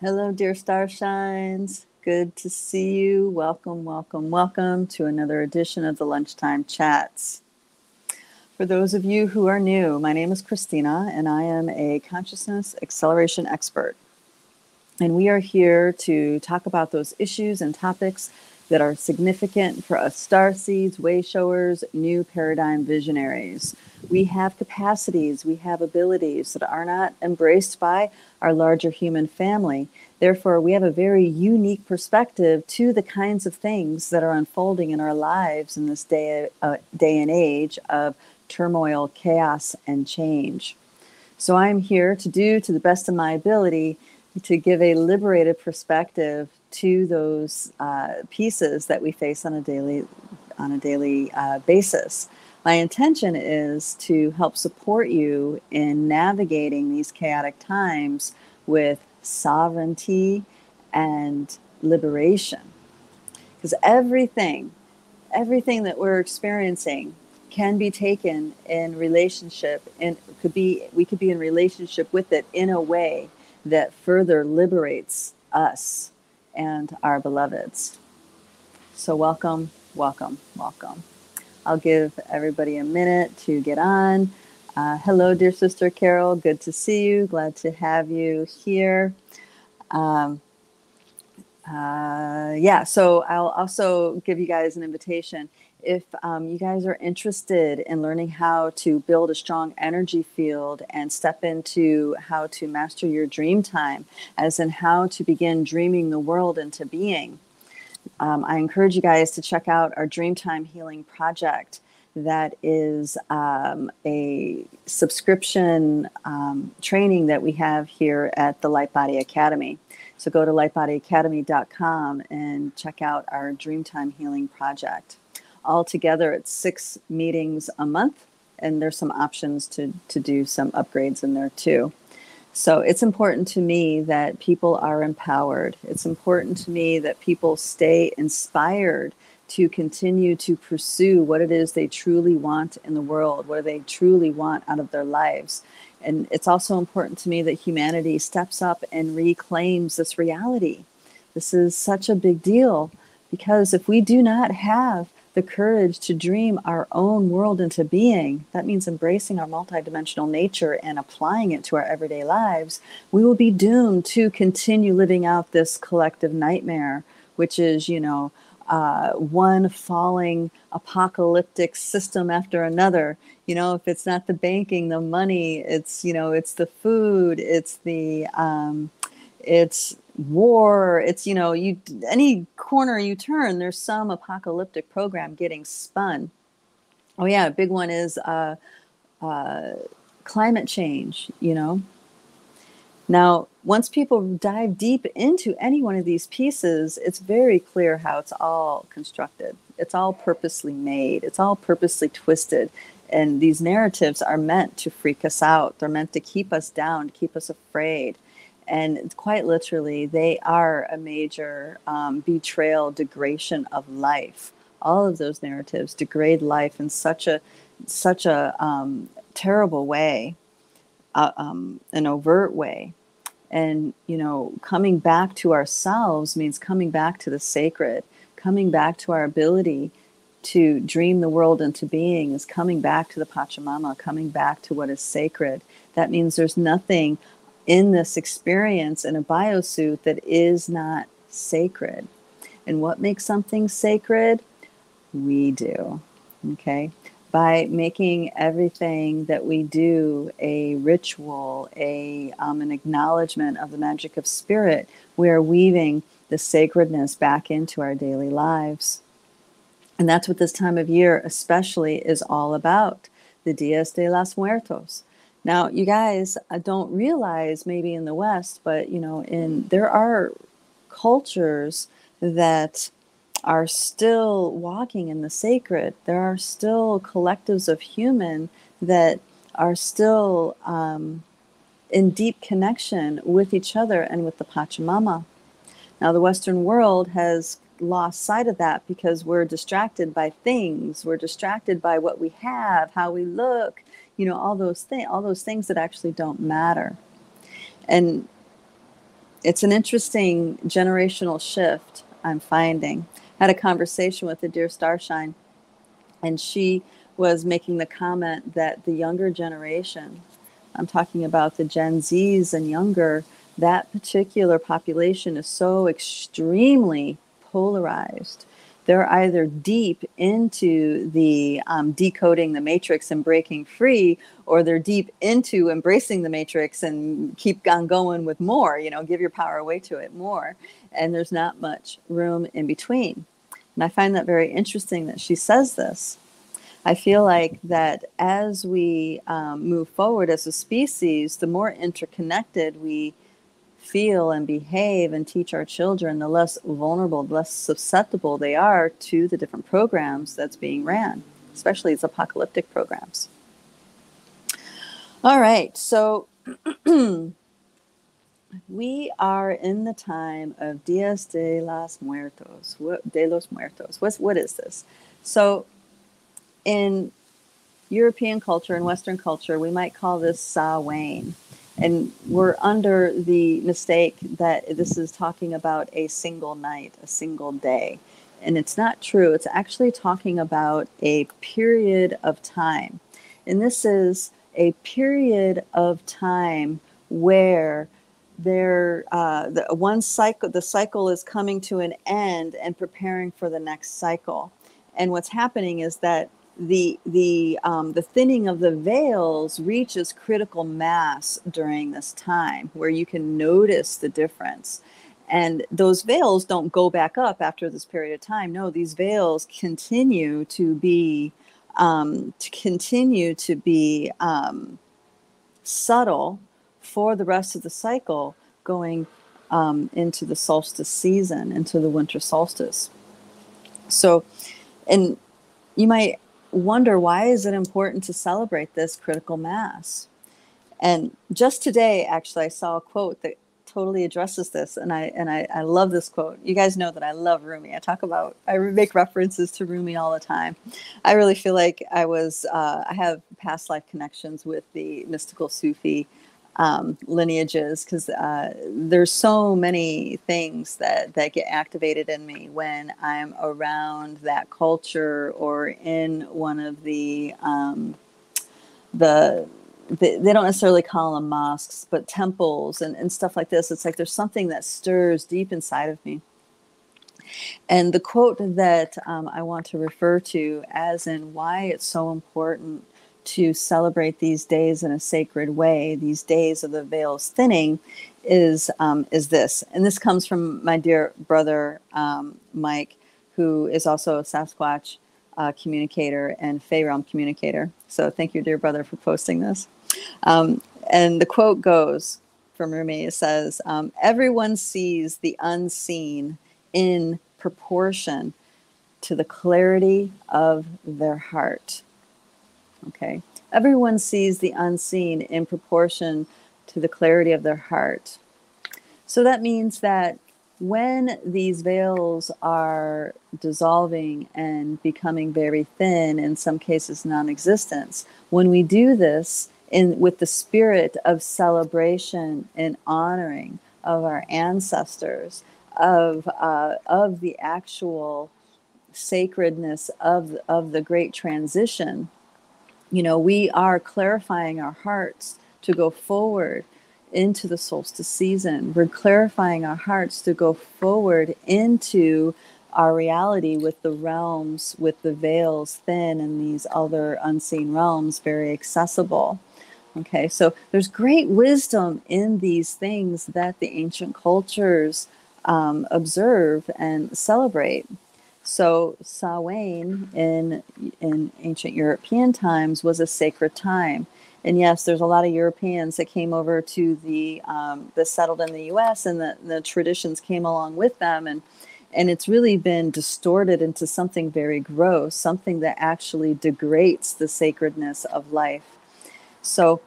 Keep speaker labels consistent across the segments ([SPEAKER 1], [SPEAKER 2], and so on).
[SPEAKER 1] Hello, dear starshines. Good to see you. Welcome, welcome, welcome to another edition of the Lunchtime Chats. For those of you who are new, my name is Christina and I am a consciousness acceleration expert. And we are here to talk about those issues and topics that are significant for us star seeds, way showers, new paradigm visionaries. We have capacities, we have abilities that are not embraced by our larger human family. Therefore, we have a very unique perspective to the kinds of things that are unfolding in our lives in this day, uh, day and age of turmoil, chaos, and change. So, I'm here to do to the best of my ability to give a liberated perspective to those uh, pieces that we face on a daily on a daily uh, basis. My intention is to help support you in navigating these chaotic times with sovereignty and liberation. Because everything, everything that we're experiencing can be taken in relationship and could be we could be in relationship with it in a way that further liberates us and our beloveds. So welcome, welcome, welcome. I'll give everybody a minute to get on. Uh, hello, dear sister Carol. Good to see you. Glad to have you here. Um, uh, yeah, so I'll also give you guys an invitation. If um, you guys are interested in learning how to build a strong energy field and step into how to master your dream time, as in how to begin dreaming the world into being, um, I encourage you guys to check out our Dreamtime Healing Project. That is um, a subscription um, training that we have here at the Light Body Academy. So go to lightbodyacademy.com and check out our Dreamtime Healing Project. Altogether, it's six meetings a month, and there's some options to, to do some upgrades in there too. So it's important to me that people are empowered. It's important to me that people stay inspired to continue to pursue what it is they truly want in the world, what they truly want out of their lives. And it's also important to me that humanity steps up and reclaims this reality. This is such a big deal because if we do not have the courage to dream our own world into being, that means embracing our multidimensional nature and applying it to our everyday lives, we will be doomed to continue living out this collective nightmare, which is, you know, uh, one falling apocalyptic system after another. You know, if it's not the banking, the money, it's, you know, it's the food, it's the, um, it's war it's you know you any corner you turn there's some apocalyptic program getting spun. Oh yeah a big one is uh, uh, climate change you know? Now once people dive deep into any one of these pieces it's very clear how it's all constructed. It's all purposely made. It's all purposely twisted. And these narratives are meant to freak us out. They're meant to keep us down keep us afraid and quite literally, they are a major um, betrayal, degradation of life. All of those narratives degrade life in such a such a um, terrible way, uh, um, an overt way. And you know, coming back to ourselves means coming back to the sacred, coming back to our ability to dream the world into being is coming back to the Pachamama, coming back to what is sacred. That means there's nothing in this experience in a biosuit that is not sacred. And what makes something sacred? We do. Okay. By making everything that we do a ritual, a um, an acknowledgement of the magic of spirit, we are weaving the sacredness back into our daily lives. And that's what this time of year, especially, is all about the Dias de los Muertos. Now, you guys don't realize maybe in the West, but you know, in there are cultures that are still walking in the sacred. There are still collectives of human that are still um, in deep connection with each other and with the Pachamama. Now, the Western world has lost sight of that because we're distracted by things. We're distracted by what we have, how we look, you know all those things all those things that actually don't matter and it's an interesting generational shift I'm finding. I had a conversation with the dear Starshine, and she was making the comment that the younger generation, I'm talking about the Gen Zs and younger, that particular population is so extremely polarized. They're either deep into the um, decoding the matrix and breaking free, or they're deep into embracing the matrix and keep on going with more, you know, give your power away to it more. And there's not much room in between. And I find that very interesting that she says this. I feel like that as we um, move forward as a species, the more interconnected we feel and behave and teach our children, the less vulnerable, the less susceptible they are to the different programs that's being ran, especially these apocalyptic programs. All right, so we are in the time of Dias de los Muertos, de los Muertos. What's, what is this? So, in European culture and Western culture, we might call this Samhain and we're under the mistake that this is talking about a single night, a single day. And it's not true. It's actually talking about a period of time. And this is a period of time where there uh, the one cycle the cycle is coming to an end and preparing for the next cycle and what's happening is that the the um, the thinning of the veils reaches critical mass during this time where you can notice the difference. And those veils don't go back up after this period of time. No these veils continue to be um, to continue to be um, subtle for the rest of the cycle going um, into the solstice season into the winter solstice. So and you might wonder why is it important to celebrate this critical mass? And just today actually i saw a quote that totally addresses this and i and I, I love this quote. You guys know that i love rumi. I talk about i make references to rumi all the time. I really feel like i was uh, i have past life connections with the mystical sufi um, lineages because uh, there's so many things that that get activated in me when I'm around that culture or in one of the um, the they, they don't necessarily call them mosques, but temples and, and stuff like this. It's like there's something that stirs deep inside of me. And the quote that um, I want to refer to, as in why it's so important to celebrate these days in a sacred way, these days of the veils thinning, is um, is this, and this comes from my dear brother um, Mike, who is also a Sasquatch uh, communicator and Fey Realm communicator. So thank you, dear brother, for posting this. Um, and the quote goes from Rumi. It says, um, "Everyone sees the unseen in proportion to the clarity of their heart." Okay. Everyone sees the unseen in proportion to the clarity of their heart. So that means that when these veils are dissolving and becoming very thin, in some cases non existent, when we do this in, with the spirit of celebration and honoring of our ancestors, of, uh, of the actual sacredness of, of the great transition, you know, we are clarifying our hearts to go forward into the solstice season. We're clarifying our hearts to go forward into our reality with the realms, with the veils thin and these other unseen realms very accessible. Okay, so there's great wisdom in these things that the ancient cultures um, observe and celebrate. So Samhain in in ancient European times was a sacred time. And yes, there's a lot of Europeans that came over to the um, settled in the U.S. and the, the traditions came along with them, and and it's really been distorted into something very gross, something that actually degrades the sacredness of life. So,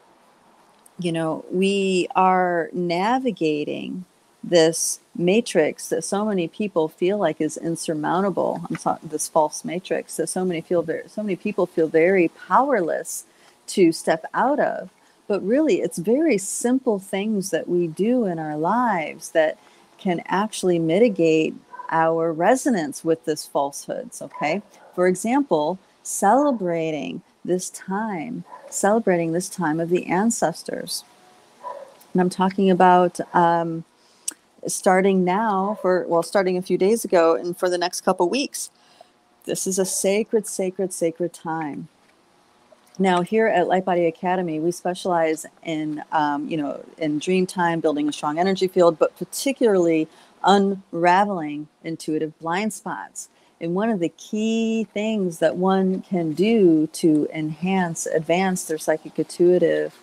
[SPEAKER 1] you know, we are navigating this matrix that so many people feel like is insurmountable. I'm sorry, this false matrix that so many feel very, so many people feel very powerless to step out of. but really it's very simple things that we do in our lives that can actually mitigate our resonance with this falsehoods okay for example celebrating this time celebrating this time of the ancestors and i'm talking about um, starting now for well starting a few days ago and for the next couple weeks this is a sacred sacred sacred time. Now here at light body academy we specialize in um, you know in dream time building a strong energy field but particularly unraveling intuitive blind spots. And one of the key things that one can do to enhance advance their psychic intuitive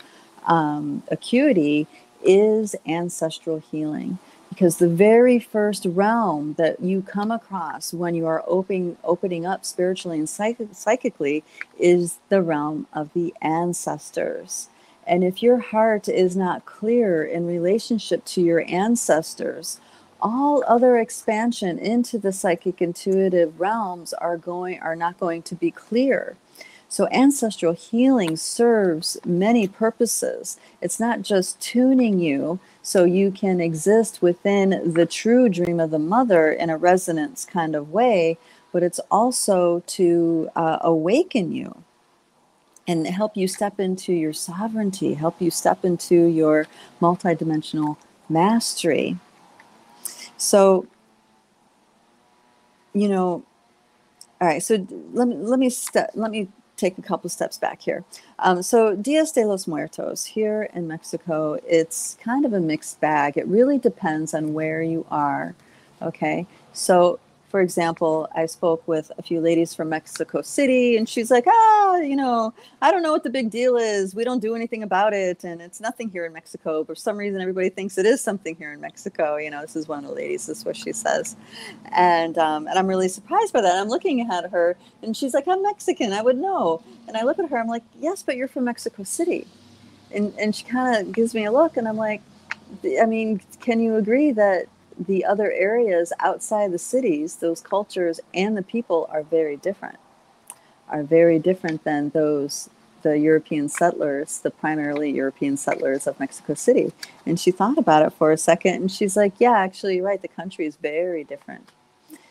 [SPEAKER 1] um, acuity is ancestral healing because the very first realm that you come across when you are opening opening up spiritually and psych- psychically is the realm of the ancestors. And if your heart is not clear in relationship to your ancestors all other expansion into the psychic intuitive realms are going are not going to be clear so, ancestral healing serves many purposes. It's not just tuning you so you can exist within the true dream of the mother in a resonance kind of way, but it's also to uh, awaken you and help you step into your sovereignty, help you step into your multidimensional mastery. So, you know, all right. So let me let me st- let me take a couple steps back here. Um, so Dias de los Muertos here in Mexico, it's kind of a mixed bag. It really depends on where you are. Okay, so for example, I spoke with a few ladies from Mexico City, and she's like, ah, you know, I don't know what the big deal is. We don't do anything about it, and it's nothing here in Mexico. For some reason, everybody thinks it is something here in Mexico. You know, this is one of the ladies. This is what she says, and um, and I'm really surprised by that. I'm looking at her, and she's like, I'm Mexican. I would know. And I look at her. I'm like, yes, but you're from Mexico City, and and she kind of gives me a look, and I'm like, I mean, can you agree that the other areas outside the cities, those cultures and the people are very different, are very different than those the European settlers, the primarily European settlers of Mexico City. And she thought about it for a second and she's like, yeah, actually, you're right. The country is very different.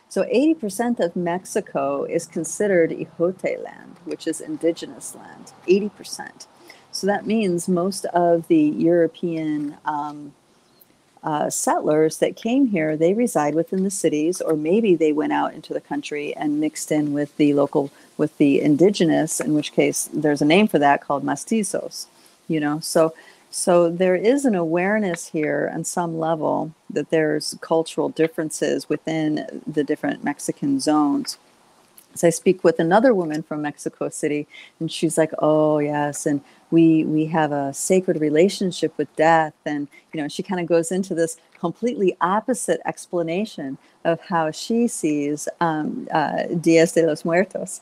[SPEAKER 1] So 80% of Mexico is considered Ejote land, which is indigenous land, 80%. So that means most of the European um, uh, settlers that came here, they reside within the cities, or maybe they went out into the country and mixed in with the local, with the indigenous, in which case there's a name for that called mestizos, you know. So, so there is an awareness here on some level that there's cultural differences within the different Mexican zones. I speak with another woman from Mexico City, and she's like, "Oh yes," and we we have a sacred relationship with death and you know she kind of goes into this completely opposite explanation of how she sees um, uh, Dias de los Muertos,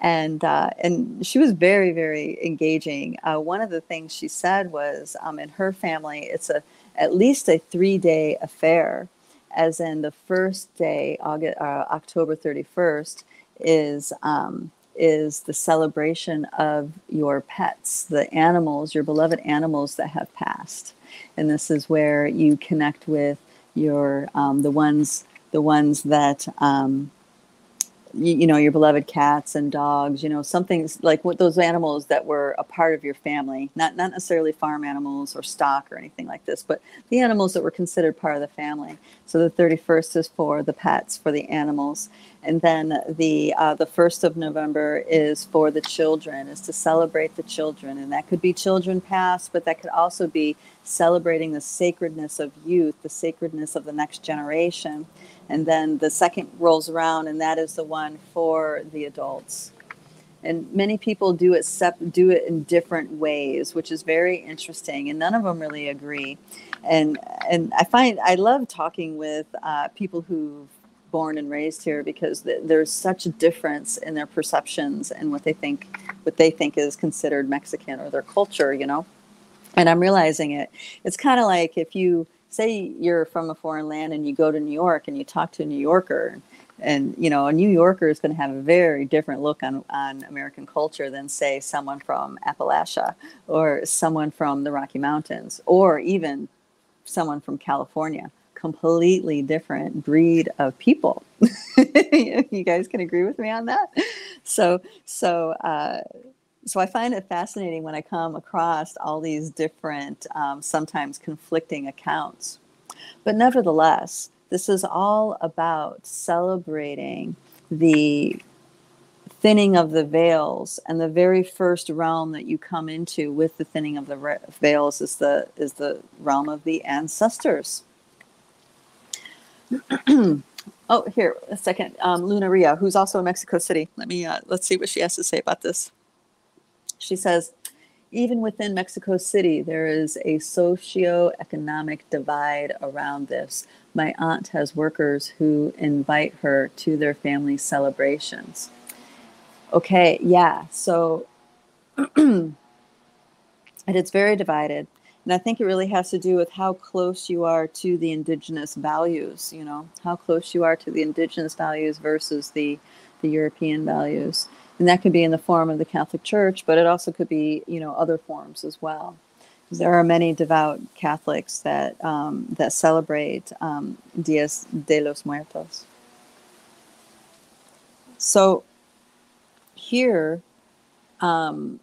[SPEAKER 1] and uh, and she was very very engaging. Uh, one of the things she said was um, in her family it's a at least a three day affair, as in the first day August, uh, October thirty first is. Um, is the celebration of your pets, the animals, your beloved animals that have passed. And this is where you connect with your um, the ones the ones that um, you, you, know your beloved cats and dogs you know something like what those animals that were a part of your family not not necessarily farm animals or stock or anything like this but the animals that were considered part of the family. So the 31st is for the pets for the animals. And then the uh, the first of November is for the children, is to celebrate the children, and that could be children past, but that could also be celebrating the sacredness of youth, the sacredness of the next generation. And then the second rolls around, and that is the one for the adults. And many people do it sep- do it in different ways, which is very interesting, and none of them really agree. And and I find I love talking with uh, people who've born and raised here because th- there's such a difference in their perceptions and what they think what they think is considered Mexican or their culture, you know. And I'm realizing it. It's kind of like if you say you're from a foreign land and you go to New York and you talk to a New Yorker and you know a new yorker is going to have a very different look on, on american culture than say someone from appalachia or someone from the rocky mountains or even someone from california. Completely different breed of people. You guys can agree with me on that? So so uh, so I find it fascinating when I come across all these different, um, sometimes conflicting accounts. But nevertheless, this is all about celebrating the thinning of the veils and the very first realm that you come into with the thinning of the veils is the is the realm of the ancestors. Oh here a second. Um, luna ria who's also in mexico city. Let me uh, let's see what she has to say about this she says even within Mexico City, there is a socio-economic divide around this. My aunt has workers who invite her to their family celebrations. Okay, yeah, so and it's very divided. And I think it really has to do with how close you are to the indigenous values, you know, how close you are to the indigenous values versus the, the European values and that could be in the form of the Catholic Church, but it also could be, you know, other forms as well. There are many devout Catholics that um, that celebrate um, Dias de los Muertos. So here um,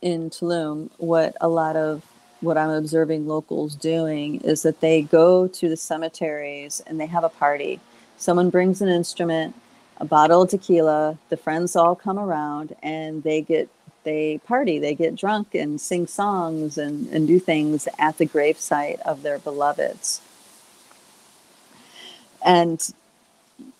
[SPEAKER 1] in Tulum, what a lot of what I'm observing locals doing is that they go to the cemeteries and they have a party. Someone brings an instrument, a bottle of tequila. The friends all come around and they get they party, they get drunk and sing songs and, and do things at the gravesite of their beloveds. And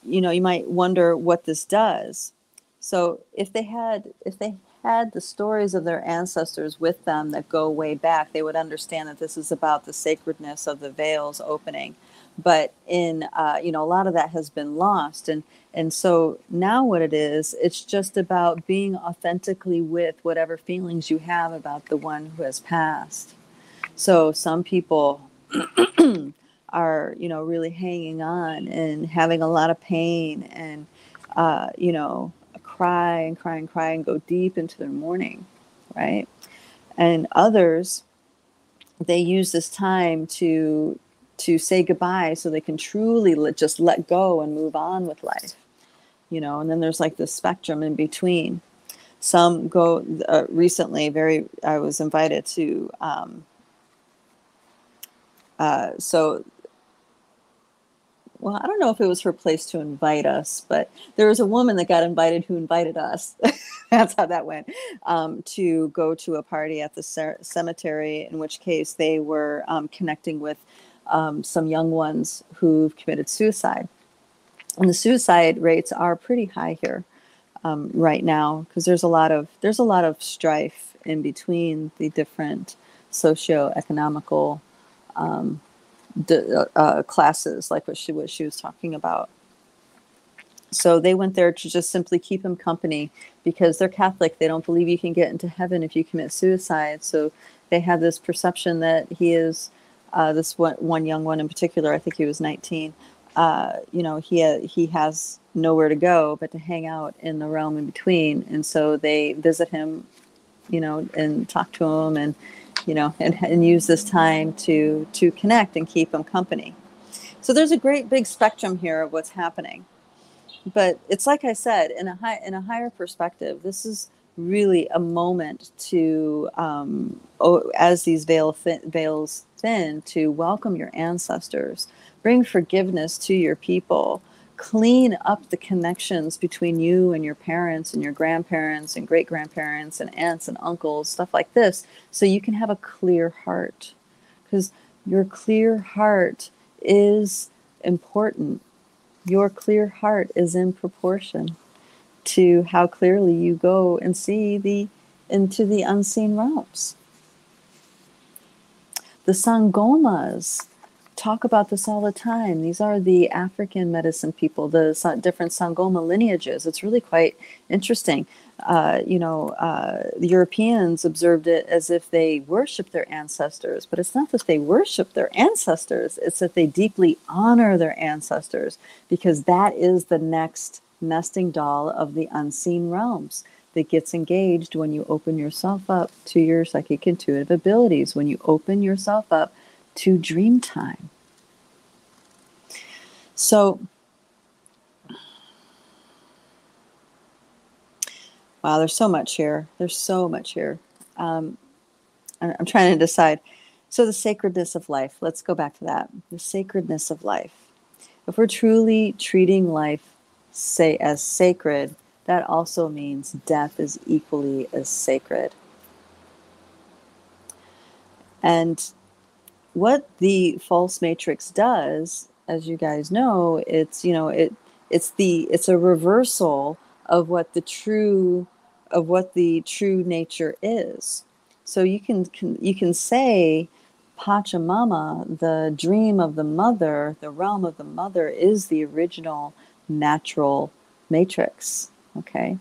[SPEAKER 1] you know, you might wonder what this does. So if they had if they had the stories of their ancestors with them that go way back, they would understand that this is about the sacredness of the veils opening. But in uh, you know, a lot of that has been lost and and so now, what it is, it's just about being authentically with whatever feelings you have about the one who has passed. So some people are, you know, really hanging on and having a lot of pain and, uh, you know, cry and cry and cry and go deep into their mourning, right? And others, they use this time to to say goodbye so they can truly let, just let go and move on with life you know, and then there's like the spectrum in between. Some go uh, recently, very, I was invited to, um, uh, so, well, I don't know if it was her place to invite us, but there was a woman that got invited who invited us. That's how that went um, to go to a party at the cemetery, in which case they were um, connecting with um, some young ones who've committed suicide and the suicide rates are pretty high here um, right now because there's a lot of there's a lot of strife in between the different socio-economical um, uh, uh, classes, like what she what she was talking about. So they went there to just simply keep him company because they're Catholic. They don't believe you can get into heaven if you commit suicide. So they have this perception that he is uh, this one, one young one in particular. I think he was 19 uh, you know, he he has nowhere to go but to hang out in the realm in between, and so they visit him, you know, and talk to him, and you know, and, and use this time to to connect and keep him company. So there's a great big spectrum here of what's happening, but it's like I said, in a high in a higher perspective, this is really a moment to, um, as these veil thin, veils thin, to welcome your ancestors bring forgiveness to your people clean up the connections between you and your parents and your grandparents and great grandparents and aunts and uncles stuff like this so you can have a clear heart. Because your clear heart is important. Your clear heart is in proportion to how clearly you go and see the into the unseen realms the sangomas talk about this all the time. These are the African medicine people, the different Sangoma lineages. It's really quite interesting. uh, you know, uh, the Europeans observed it as if they worship their ancestors, but it's not that they worship their ancestors, it's that they deeply honor their ancestors because that is the next nesting doll of the unseen realms that gets engaged when you open yourself up to your psychic intuitive abilities, when you open yourself up to dream time. So, wow, there's so much here. There's so much here. Um, I'm trying to decide. So, the sacredness of life, let's go back to that. The sacredness of life. If we're truly treating life say as sacred, that also means death is equally as sacred. And what the false matrix does, as you guys know, it's you know it it's the it's a reversal of what the true of what the true nature is. So you can, can you can say Pachamama, the dream of the mother, the realm of the mother, is the original natural matrix. Okay.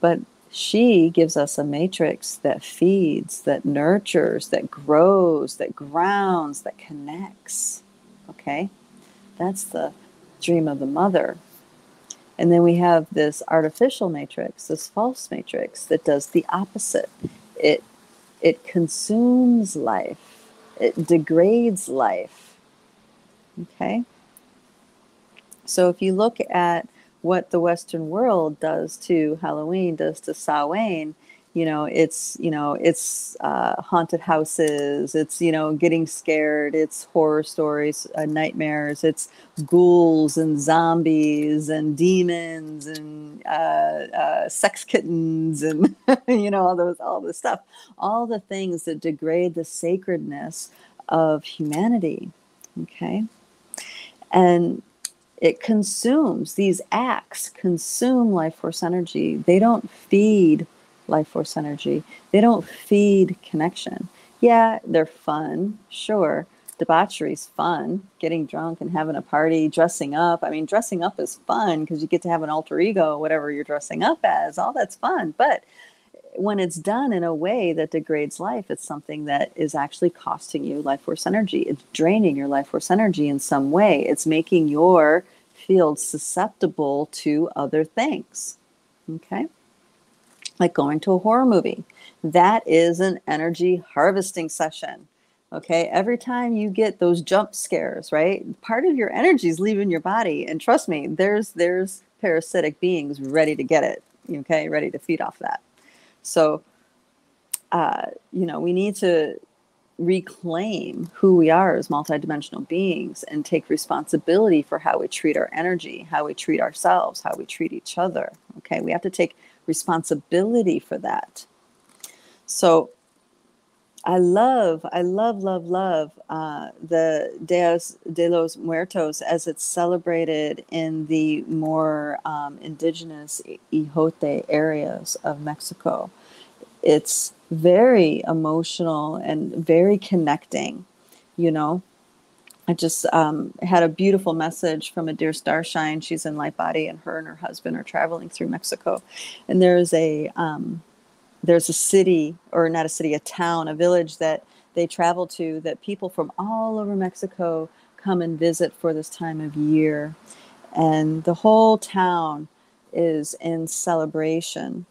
[SPEAKER 1] But she gives us a matrix that feeds, that nurtures, that grows, that grounds, that connects. Okay. That's the dream of the mother. And then we have this artificial matrix, this false matrix that does the opposite. It it consumes life. It degrades life. Okay? So if you look at what the Western world does to Halloween, does to Samhain, you know, it's you know, it's uh, haunted houses, it's you know, getting scared, it's horror stories, uh, nightmares, it's ghouls and zombies and demons and uh, uh sex kittens and you know all those all the stuff, all the things that degrade the sacredness of humanity. Okay, and it consumes these acts consume life force energy. They don't feed life force energy. They don't feed connection. Yeah they're fun sure. Debauchery's fun getting drunk and having a party dressing up. I mean dressing up is fun because you get to have an alter ego whatever you're dressing up as all that's fun. But when it's done in a way that degrades life, it's something that is actually costing you life force energy. It's draining your life force energy in some way. It's making your field susceptible to other things. Okay? Like going to a horror movie. That is an energy harvesting session. Okay, every time you get those jump scares, right? Part of your energy is leaving your body, and trust me, there's there's parasitic beings ready to get it. Okay, ready to feed off that. So, uh, you know, we need to reclaim who we are as multidimensional beings and take responsibility for how we treat our energy, how we treat ourselves, how we treat each other. Okay, we have to take responsibility for that. So, I love, I love, love, love uh, the Dias de los Muertos as it's celebrated in the more um, indigenous Ejote areas of Mexico. It's very emotional and very connecting, you know. I just um, had a beautiful message from a dear starshine. She's in light body, and her and her husband are traveling through Mexico. And there's a um, there's a city, or not a city, a town, a village that they travel to that people from all over Mexico come and visit for this time of year. And the whole town is in celebration.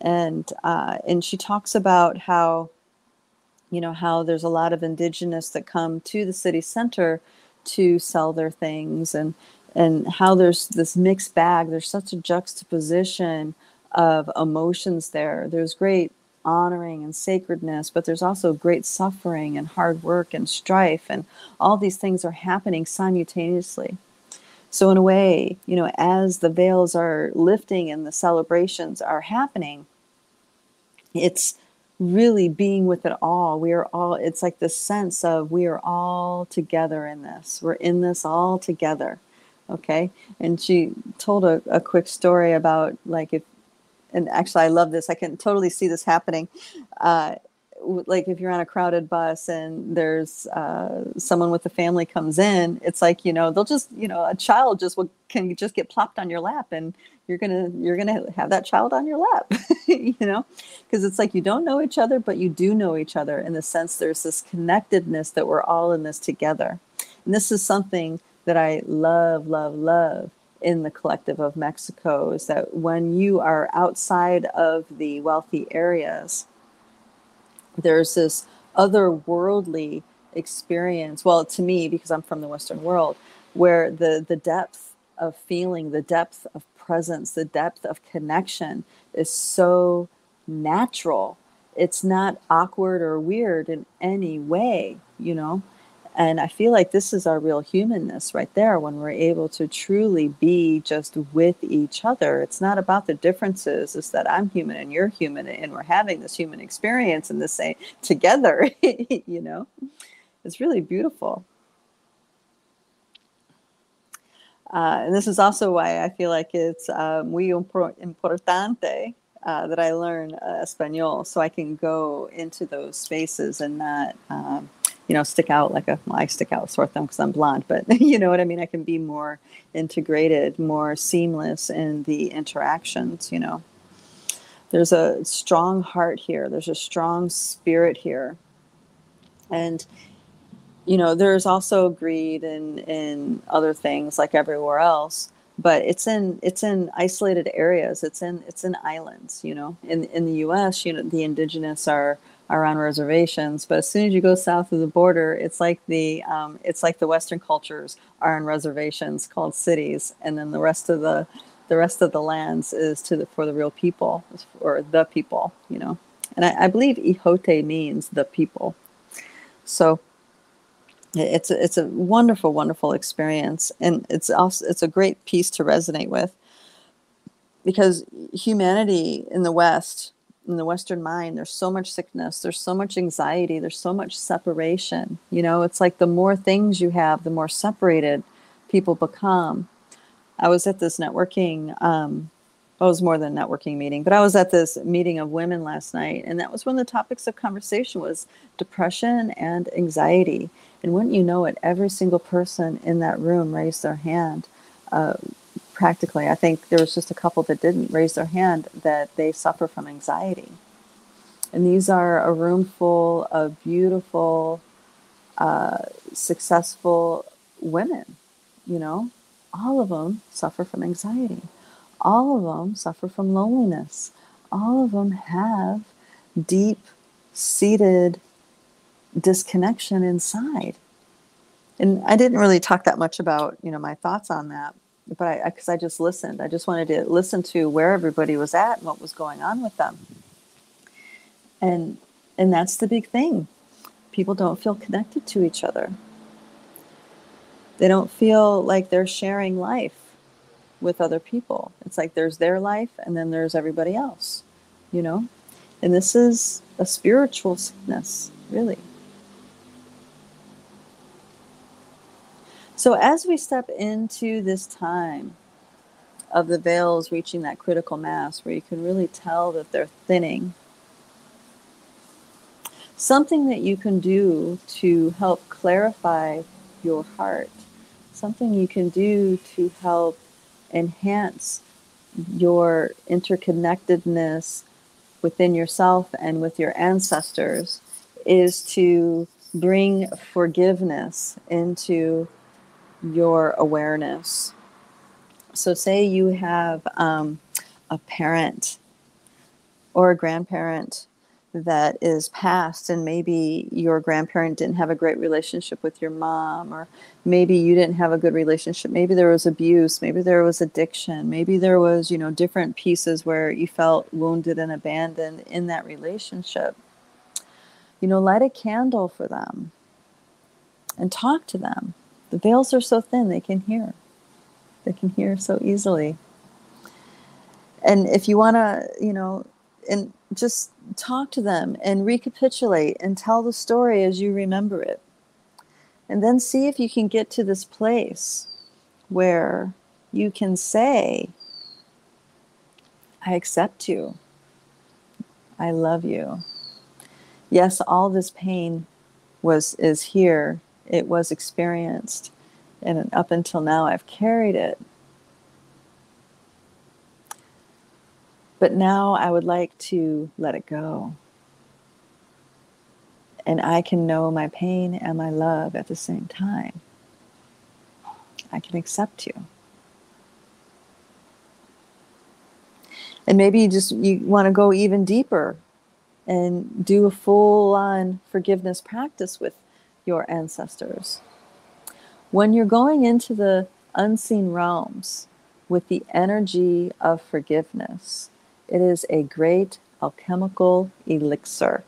[SPEAKER 1] And uh, and she talks about how, you know, how there's a lot of indigenous that come to the city center to sell their things and and how there's this mixed bag. There's such a juxtaposition of emotions there. There's great honoring and sacredness, but there's also great suffering and hard work and strife, and all these things are happening simultaneously. So, in a way, you know, as the veils are lifting and the celebrations are happening, it's really being with it all. We are all, it's like the sense of we are all together in this. We're in this all together. Okay. And she told a, a quick story about like if and actually I love this. I can totally see this happening. Uh, like if you're on a crowded bus and there's uh, someone with a family comes in it's like you know they'll just you know a child just will, can just get plopped on your lap and you're gonna you're gonna have that child on your lap you know because it's like you don't know each other but you do know each other in the sense there's this connectedness that we're all in this together and this is something that i love love love in the collective of mexico is that when you are outside of the wealthy areas there's this otherworldly experience. Well to me because i'm from the western world where the the depth of feeling the depth of presence the depth of connection is so natural. It's not awkward or weird in any way you know and I feel like this is our real humanness right there when we're able to truly be just with each other. It's not about the differences, it's that I'm human and you're human and we're having this human experience and this say together, you know. It's really beautiful. Uh, and this is also why I feel like it's uh, muy importante uh, that I learn uh, Espanol so I can go into those spaces and not um, you know, stick out like a, well, I stick out sore thumb because I'm blonde, but you know what I mean? I can be more integrated, more seamless in the interactions, you know. There's a strong heart here, there's a strong spirit here. And, you know, there's also greed and, and other things like everywhere else but it's in it's in isolated areas it's in it's in islands you know in in the US you know the indigenous are are on reservations. But as soon as you go south of the border, it's like the um, it's like the Western cultures are on reservations called cities, and then the rest of the the rest of the lands is to the, for the real people or the people, you know. And I, I believe Ijote means the people. So it's a, it's a wonderful, wonderful experience, and it's also it's a great piece to resonate with because humanity in the West in the western mind there's so much sickness there's so much anxiety there's so much separation you know? It's like the more things you have the more separated people become. I was at this networking um it was more than networking meeting but i was at this meeting of women last night and that was one of the topics of conversation was depression and anxiety. And wouldn't you know it every single person in that room raised their hand uh, practically. I think there was just a couple that didn't raise their hand that they suffer from anxiety. And these are a room full of beautiful, uh, successful women, you know, all of them suffer from anxiety. All of them suffer from loneliness. All of them have deep seated disconnection inside. And I didn't really talk that much about, you know, my thoughts on that, but I because I just listened. I just wanted to listen to where everybody was at and what was going on with them. And and that's the big thing. People don't feel connected to each other. They don't feel like they're sharing life with other people. It's like there's their life and then there's everybody else, you know? And this is a spiritual sickness, really. So, as we step into this time of the veils reaching that critical mass where you can really tell that they're thinning, something that you can do to help clarify your heart, something you can do to help enhance your interconnectedness within yourself and with your ancestors is to bring forgiveness into your awareness. So, say you have um, a parent or a grandparent that is passed, and maybe your grandparent didn't have a great relationship with your mom, or maybe you didn't have a good relationship. Maybe there was abuse, maybe there was addiction, maybe there was, you know, different pieces where you felt wounded and abandoned in that relationship. You know, light a candle for them and talk to them the veils are so thin, they can hear. They can hear so easily. And if you want to, you know, and just talk to them and recapitulate and tell the story as you remember it. And then see if you can get to this place where you can say, I accept you. I love you. yes, all this pain was is here. It was experienced. And up until now I've carried it. But now I would like to let it go. And I can know my pain and my love at the same time. I can accept you. And maybe you just you want to go even deeper and do a full on forgiveness practice with your ancestors. When you're going into the unseen realms with the energy of forgiveness, it is a great alchemical elixir.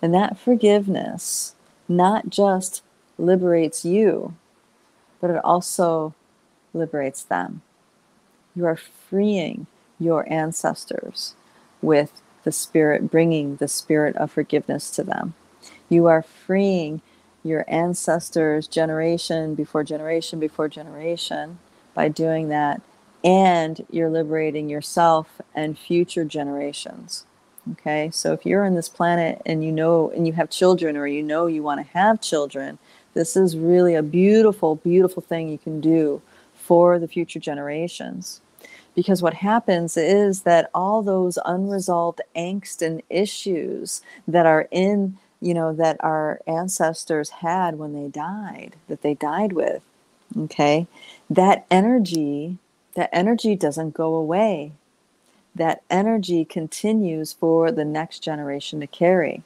[SPEAKER 1] And that forgiveness not just liberates you, but it also liberates them. You are freeing your ancestors with the Spirit, bringing the spirit of forgiveness to them. You are freeing your ancestors generation before generation before generation by doing that and you're liberating yourself and future generations. Okay, so if you're on this planet and you know, and you have children, or you know you want to have children, this is really a beautiful, beautiful thing you can do for the future generations. Because what happens is that all those unresolved angst and issues that are in, you know, that our ancestors had when they died, that they died with, okay, that energy that energy doesn't go away. That energy continues for the next generation to carry.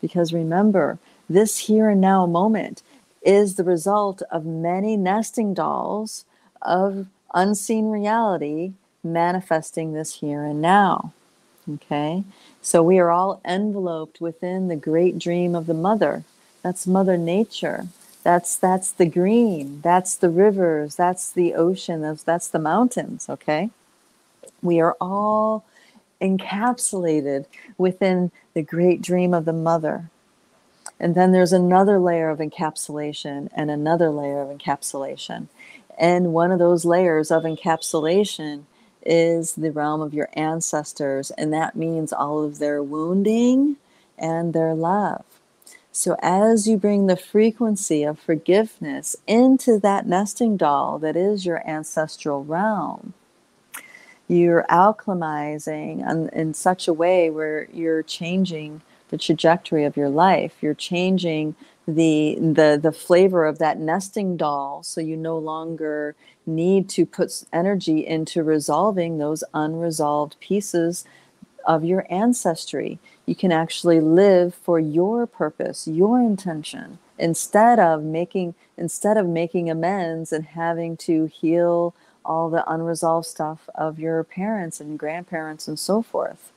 [SPEAKER 1] Because remember, this here and now moment is the result of many nesting dolls of unseen reality manifesting this here and now. Okay? So we are all enveloped within the great dream of the mother. That's Mother Nature. That's that's the green. That's the rivers. That's the ocean. That's that's the mountains. Okay, we are all encapsulated within the great dream of the mother. And then there's another layer of encapsulation and another layer of encapsulation. And one of those layers of encapsulation is the realm of your ancestors. And that means all of their wounding and their love. So, as you bring the frequency of forgiveness into that nesting doll that is your ancestral realm, you're alchemizing in, such a way where you're changing the trajectory of your life. You're changing the the the flavor of that nesting doll so you no longer need to put energy into resolving those unresolved pieces of your ancestry. You can actually live for your purpose, your intention, instead of making instead of making amends and having to heal all the unresolved stuff of your parents and grandparents and so forth.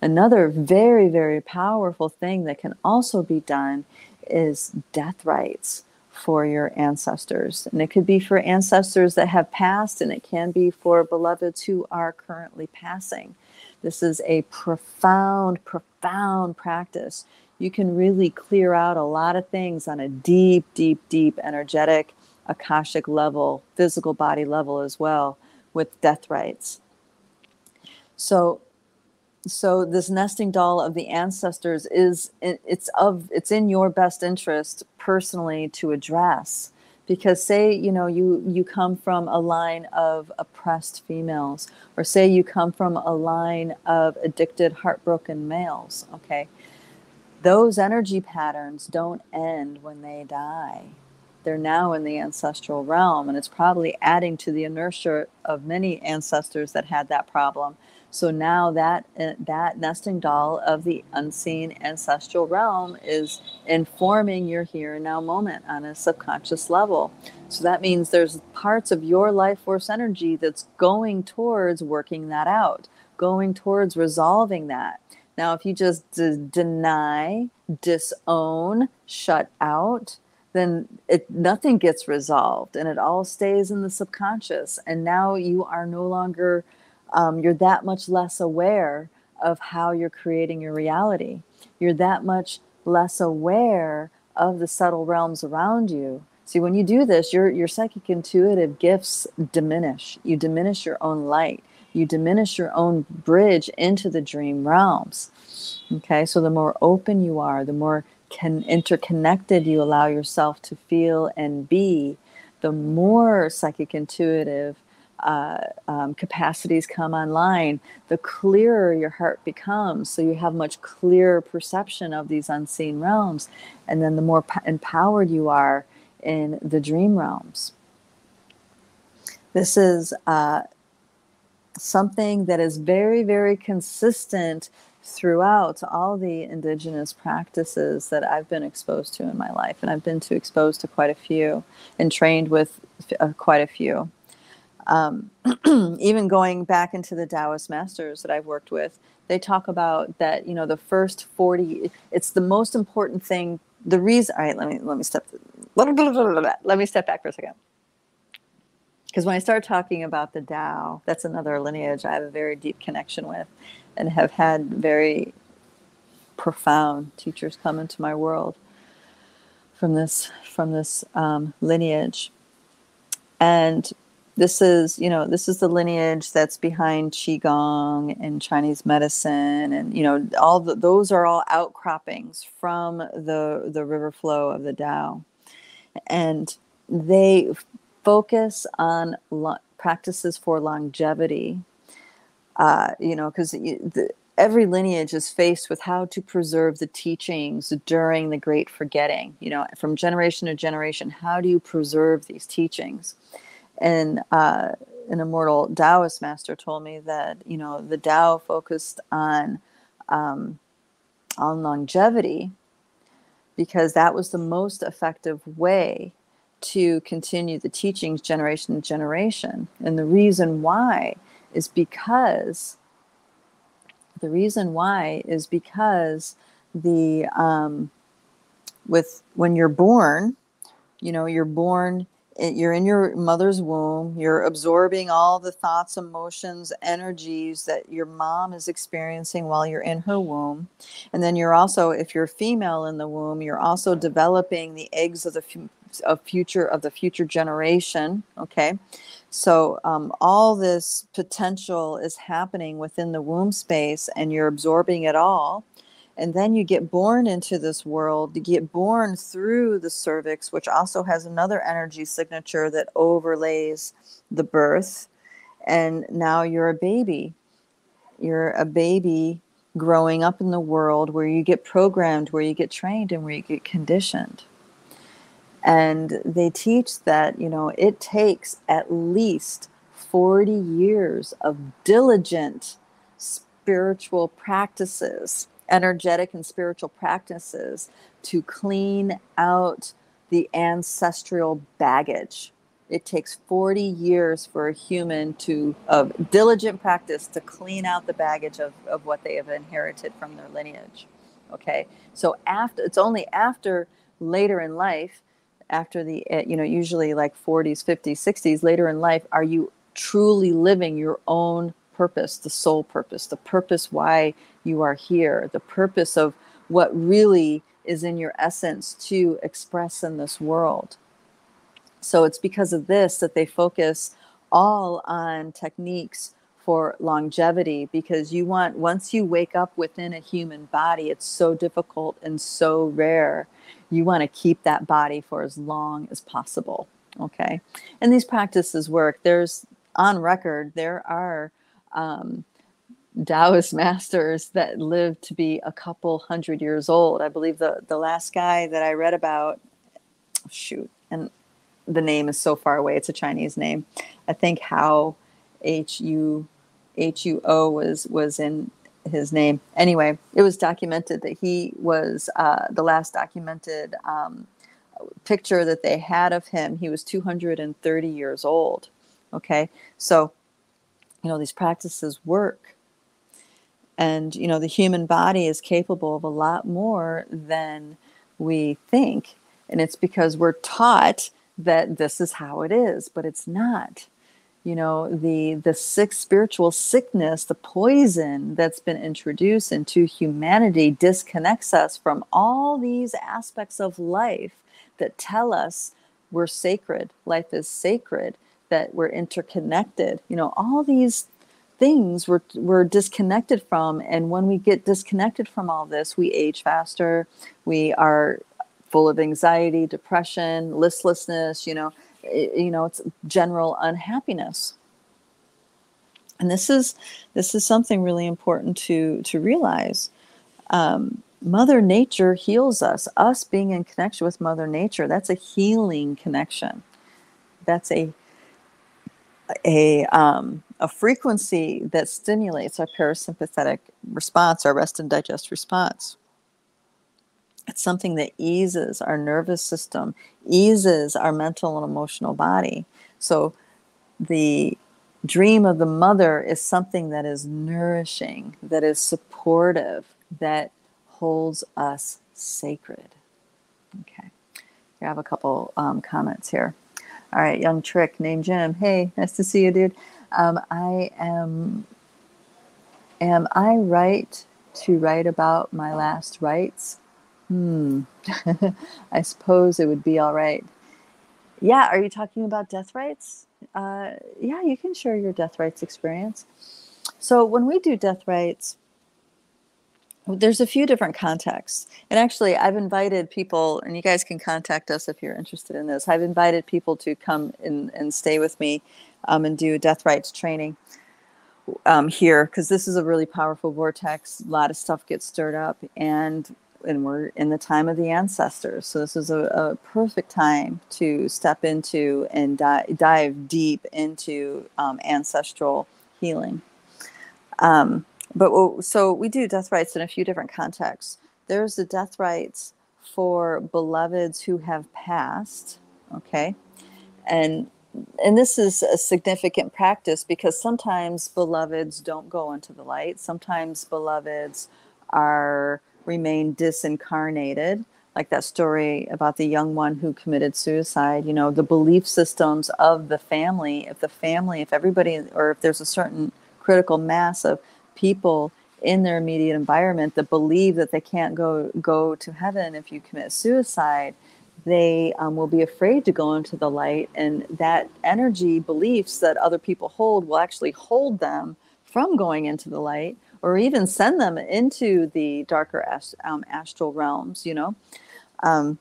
[SPEAKER 1] Another very, very powerful thing that can also be done is death rites for your ancestors. And it could be for ancestors that have passed, and it can be for beloveds who are currently passing. This is a profound, profound practice. You can really clear out a lot of things on a deep, deep, deep energetic, akashic level, physical body level as well with death rites. So so this nesting doll of the ancestors is it's of it's in your best interest personally to address. Because say you know you you come from a line of oppressed females or say you come from a line of addicted heartbroken males okay? Those energy patterns don't end when they die. They're now in the ancestral realm and it's probably adding to the inertia of many ancestors that had that problem so now that uh, that nesting doll of the unseen ancestral realm is informing your here and now moment on a subconscious level. So that means there's parts of your life force energy that's going towards working that out, going towards resolving that. Now, if you just d- deny, disown, shut out, then it nothing gets resolved and it all stays in the subconscious. And now you are no longer um, you're that much less aware of how you're creating your reality. You're that much less aware of the subtle realms around you. See, when you do this, your your psychic intuitive gifts diminish. You diminish your own light. you diminish your own bridge into the dream realms. Okay, so the more open you are, the more can interconnected you allow yourself to feel and be, the more psychic intuitive uh, um, capacities come online, the clearer your heart becomes. So you have much clearer perception of these unseen realms. And then the more p- empowered you are in the dream realms. This is uh, something that is very, very consistent throughout all the indigenous practices that I've been exposed to in my life. And I've been to exposed to quite a few and trained with uh, quite a few. Um, even going back into the Taoist masters that I've worked with, they talk about that, you know, the first 40, it's the most important thing. The reason, all right, let me, let me step, let me step back for a second. Because when I start talking about the Tao, that's another lineage I have a very deep connection with and have had very profound teachers come into my world from this from this um, lineage and this is you know this is the lineage that's behind qigong and chinese medicine and you know all the, those are all outcroppings from the the river flow of the dao and they focus on lo- practices for longevity uh, you know because every lineage is faced with how to preserve the teachings during the great forgetting you know from generation to generation how do you preserve these teachings and uh, an immortal Taoist master told me that you know the Tao focused on um, on longevity because that was the most effective way to continue the teachings generation to generation. And the reason why is because the reason why is because the um, with when you're born, you know, you're born you're in your mother's womb you're absorbing all the thoughts emotions energies that your mom is experiencing while you're in her womb. And then you're also if you're female in the womb you're also developing the eggs of the of future of the future generation okay? So um, all this potential is happening within the womb space and you're absorbing it all and then you get born into this world you get born through the cervix which also has another energy signature that overlays the birth. And now you're a baby. You're a baby growing up in the world where you get programmed where you get trained and where you get conditioned. And they teach that you know it takes at least 40 years of diligent spiritual practices energetic and spiritual practices to clean out the ancestral baggage. It takes 40 years for a human to, of diligent practice, to clean out the baggage of, of what they have inherited from their lineage. Okay, so after it's only after later in life, after the, eh, you know, usually like 40s, 50s, 60s, later in life, are you truly living your own purpose, the soul purpose, the purpose why you are here, the purpose of what really is in your essence to express in this world. So it's because of this that they focus all on techniques for longevity because you want once you wake up within a human body it's so difficult and so rare. You want to keep that body for as long as possible okay? And these practices work. There's on record there are um, Taoist masters that lived to be a couple hundred years old. I believe the the last guy that I read about, shoot, and the name is so far away. It's a Chinese name. I think How H U H U O was was in his name. Anyway, it was documented that he was uh, the last documented um, picture that they had of him. He was 230 years old. Okay, so you know these practices work and you know the human body is capable of a lot more than we think. And it's because we're taught that this is how it is but it's not. You know the the sick spiritual sickness the poison that's been introduced into humanity disconnects us from all these aspects of life that tell us we're sacred life is sacred that we're interconnected. You know all these things we're, we're disconnected from. And when we get disconnected from all this, we age faster. We are full of anxiety, depression, listlessness, you know, it, you know, it's general unhappiness. And this is this is something really important to to realize. Um, Mother Nature heals us. Us being in connection with Mother Nature, that's a healing connection. That's a a um, a frequency that stimulates our parasympathetic response, our rest and digest response. It's something that eases our nervous system, eases our mental and emotional body. So the dream of the mother is something that is nourishing, that is supportive, that holds us sacred. Okay. I have a couple um, comments here. All right, young trick named Jim. Hey, nice to see you, dude. Um, I am. Am I right to write about my last rites? Hmm. I suppose it would be all right. Yeah. Are you talking about death rites? Uh, yeah, you can share your death rites experience. So when we do death rites, there's a few different contexts. And actually, I've invited people, and you guys can contact us if you're interested in this. I've invited people to come in and stay with me um, and do death rites training um, here because this is a really powerful vortex. A lot of stuff gets stirred up, and and we're in the time of the ancestors. So this is a, a perfect time to step into and di- dive deep into um, ancestral healing. Um, but so we do death rites in a few different contexts. There's the death rites for beloveds who have passed, okay, and and this is a significant practice because sometimes beloveds don't go into the light. Sometimes beloveds are remain disincarnated like that story about the young one who committed suicide you know the belief systems of the family if the family if everybody or if there's a certain critical mass of people in their immediate environment that believe that they can't go go to heaven if you commit suicide they um, will be afraid to go into the light and that energy beliefs that other people hold will actually hold them from going into the light or even send them into the darker ast- um, astral realms you know? Um,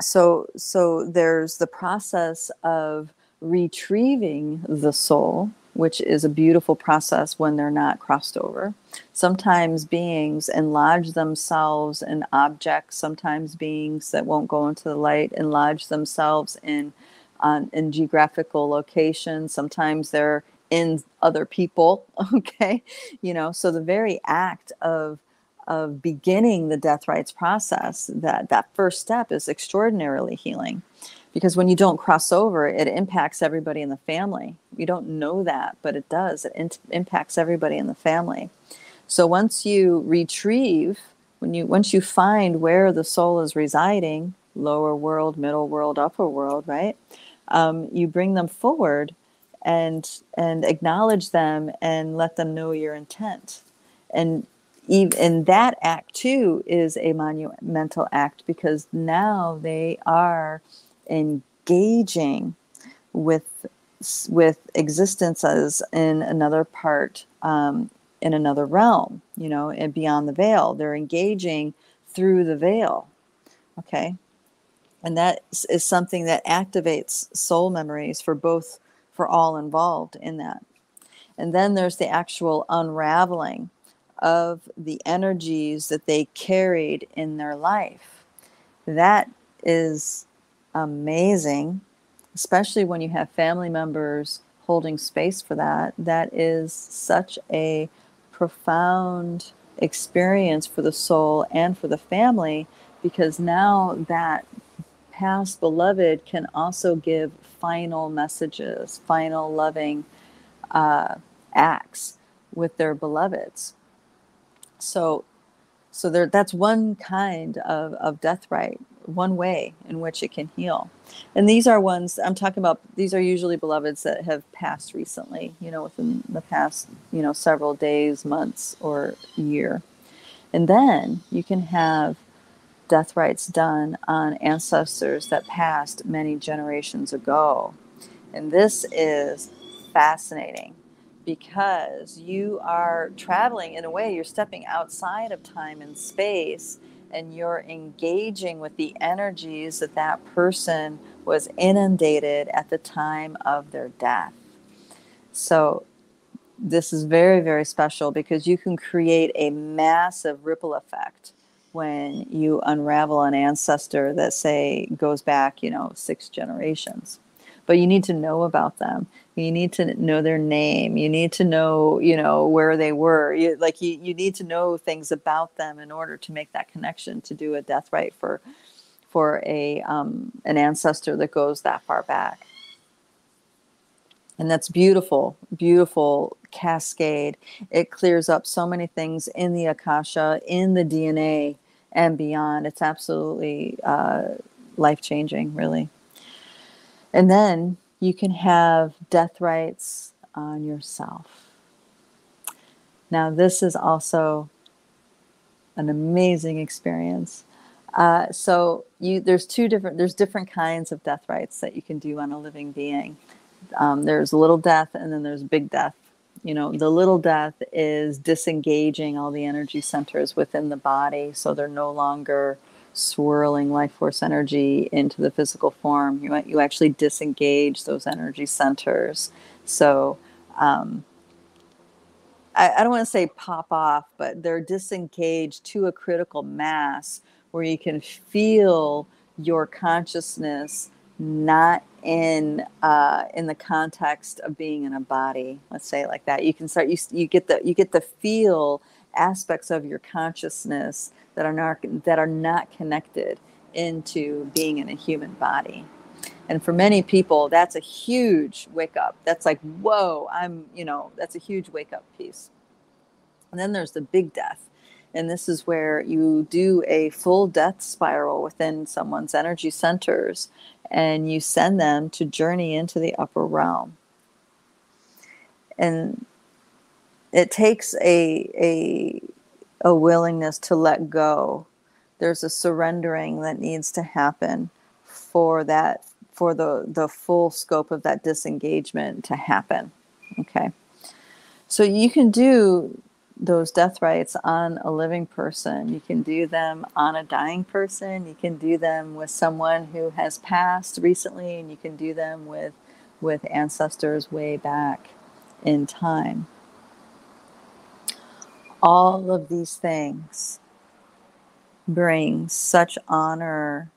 [SPEAKER 1] so so there's the process of retrieving the soul which is a beautiful process when they're not crossed over. Sometimes beings enlarge themselves in objects, sometimes beings that won't go into the light enlarge themselves in um, in geographical locations. Sometimes they're in other people. Okay, you know, so the very act of of beginning the death rites process, that that first step is extraordinarily healing because when you don't cross over it impacts everybody in the family. You don't know that but it does. It in- impacts everybody in the family. So once you retrieve when you once you find where the soul is residing lower world middle world upper world right um, you bring them forward and and acknowledge them and let them know your intent. And even that act too is a monumental act because now they are engaging with with existences in another part um, in another realm you know and beyond the veil. They're engaging through the veil okay? And that is something that activates soul memories for both for all involved in that. And then there's the actual unraveling of the energies that they carried in their life. That is amazing, especially when you have family members holding space for that. That is such a profound experience for the soul and for the family because now that past beloved can also give final messages, final loving uh, acts with their beloveds. So, so there, that's one kind of, of death rite one way in which it can heal. And these are ones I'm talking about, these are usually beloveds that have passed recently, you know, within the past, you know, several days, months, or year. And then you can have death rites done on ancestors that passed many generations ago. And this is fascinating because you are traveling in a way, you're stepping outside of time and space and you're engaging with the energies that that person was inundated at the time of their death. So, this is very, very special because you can create a massive ripple effect when you unravel an ancestor that, say, goes back, you know, six generations. But you need to know about them you need to know their name. You need to know you know where they were. You, like you, you need to know things about them in order to make that connection to do a death rite for for a um, an ancestor that goes that far back. And that's beautiful beautiful cascade. It clears up so many things in the akasha in the dna and beyond. It's absolutely uh, life changing really. And then you can have death rites on yourself. Now, this is also an amazing experience. Uh, so you there's two different there's different kinds of death rites that you can do on a living being. Um, there's little death and then there's big death. You know, the little death is disengaging all the energy centers within the body, so they're no longer swirling life force energy into the physical form. You, you actually disengage those energy centers. So, um, I, I don't want to say pop off, but they're disengaged to a critical mass where you can feel your consciousness not in uh, in the context of being in a body. Let's say it like that. You can start. You you get the you get the feel aspects of your consciousness that are not that are not connected into being in a human body. And for many people that's a huge wake up. That's like whoa i'm you know that's a huge wake up piece. And then there's the big death. And this is where you do a full death spiral within someone's energy centers and you send them to journey into the upper realm. And it takes a a a willingness to let go. There's a surrendering that needs to happen for that for the the full scope of that disengagement to happen. Okay. So you can do those death rites on a living person. You can do them on a dying person. You can do them with someone who has passed recently, and you can do them with with ancestors way back in time all of these things bring such honor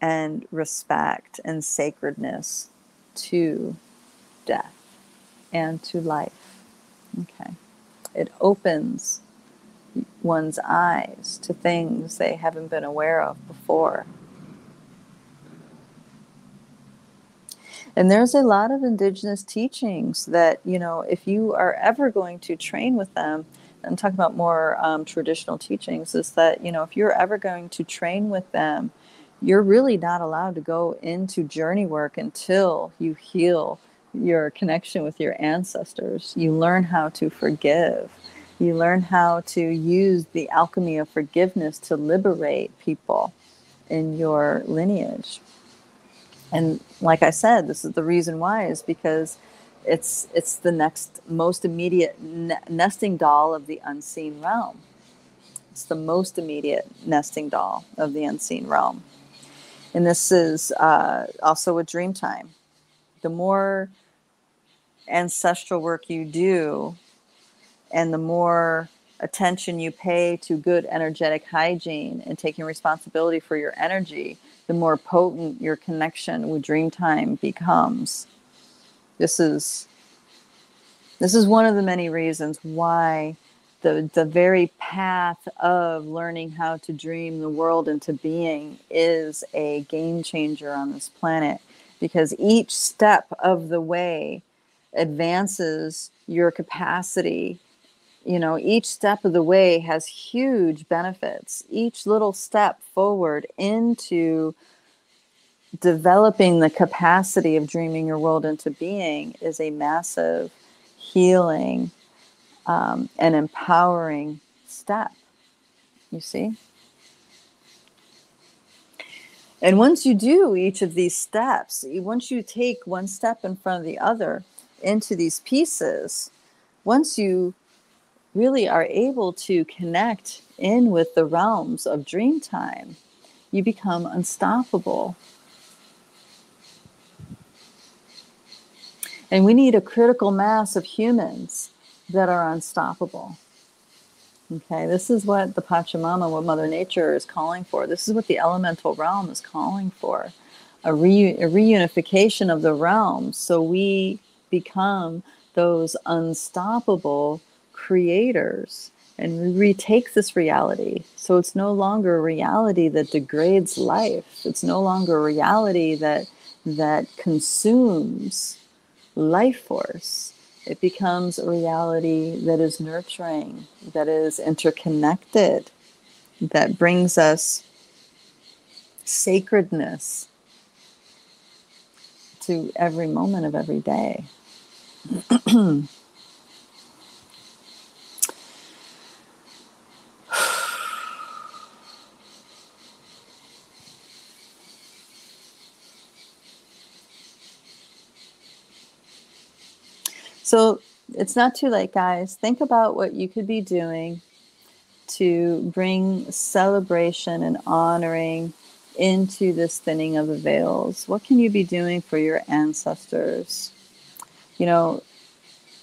[SPEAKER 1] and respect and sacredness to death and to life. Okay. It opens one's eyes to things they haven't been aware of before. And there's a lot of indigenous teachings that, you know, if you are ever going to train with them, I'm talking about more um, traditional teachings, is that, you know, if you're ever going to train with them, you're really not allowed to go into journey work until you heal your connection with your ancestors. You learn how to forgive. You learn how to use the alchemy of forgiveness to liberate people in your lineage and like I said, this is the reason why is because it's it's the next most immediate nesting doll of the unseen realm. It's the most immediate nesting doll of the unseen realm, and this is uh, also a dream time. The more ancestral work you do, and the more attention you pay to good energetic hygiene and taking responsibility for your energy, the more potent your connection with Dreamtime becomes. This is this is one of the many reasons why the the very path of learning how to dream the world into being is a game changer on this planet because each step of the way advances your capacity you know each step of the way has huge benefits. Each little step forward into developing the capacity of dreaming your world into being is a massive healing um, and empowering step. You see? And once you do each of these steps once you take one step in front of the other into these pieces, once you really are able to connect in with the realms of dream time, you become unstoppable. And we need a critical mass of humans that are unstoppable. Okay, this is what the Pachamama, what Mother Nature is calling for. This is what the elemental realm is calling for a, re- a reunification of the realms so we become those unstoppable creators and retake this reality. So it's no longer a reality that degrades life. It's no longer a reality that that consumes life force it becomes a reality that is nurturing, that is interconnected, that brings us sacredness to every moment of every day. So it's not too late, guys. Think about what you could be doing to bring celebration and honoring into this thinning of the veils. What can you be doing for your ancestors? You know,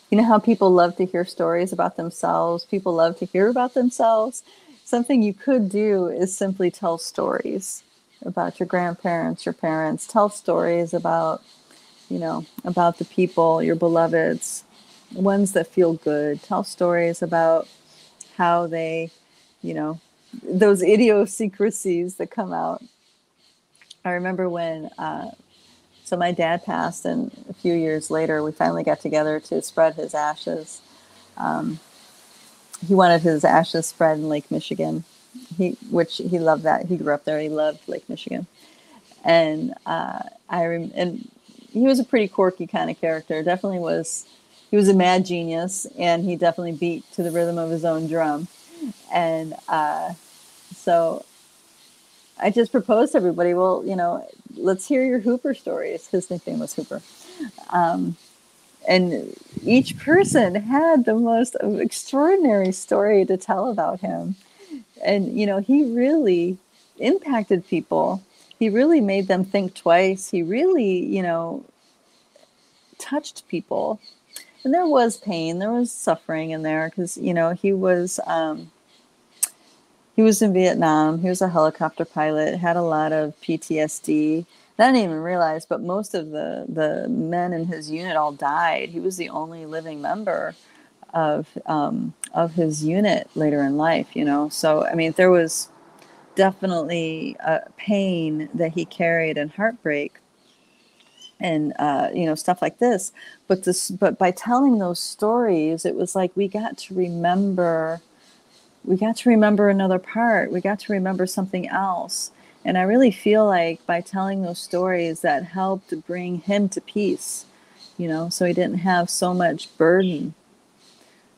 [SPEAKER 1] you know how people love to hear stories about themselves, people love to hear about themselves. Something you could do is simply tell stories about your grandparents, your parents, tell stories about you know, about the people, your beloveds, ones that feel good. Tell stories about how they, you know, those idiosyncrasies that come out. I remember when, uh, so my dad passed, and a few years later, we finally got together to spread his ashes. Um, he wanted his ashes spread in Lake Michigan, he which he loved that. He grew up there. He loved Lake Michigan, and uh, I rem- and he was a pretty quirky kind of character. Definitely was. He was a mad genius, and he definitely beat to the rhythm of his own drum. And uh, so, I just proposed to everybody. Well, you know, let's hear your Hooper stories. His nickname was Hooper. Um, and each person had the most extraordinary story to tell about him. And, you know, he really impacted people he really made them think twice. He really, you know, touched people. And there was pain, there was suffering in there because, you know, he was um, he was in Vietnam. He was a helicopter pilot, had a lot of PTSD. I didn't even realize, but most of the the men in his unit all died. He was the only living member of um, of his unit later in life. You know, so I mean, there was definitely uh, pain that he carried and heartbreak and uh, you know stuff like this. But this but by telling those stories it was like we got to remember we got to remember another part. We got to remember something else. And i really feel like by telling those stories that helped bring him to peace you know so he didn't have so much burden.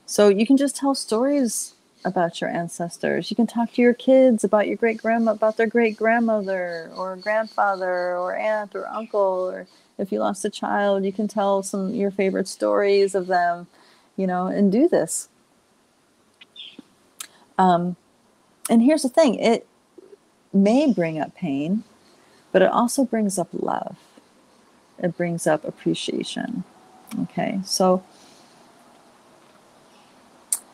[SPEAKER 1] So you can just tell stories about your ancestors. You can talk to your kids about your great grandma, about their great grandmother or grandfather or aunt or uncle. Or if you lost a child, you can tell some your favorite stories of them, you know, and do this. Um, and here's the thing: it may bring up pain, but it also brings up love. It brings up appreciation. Okay, so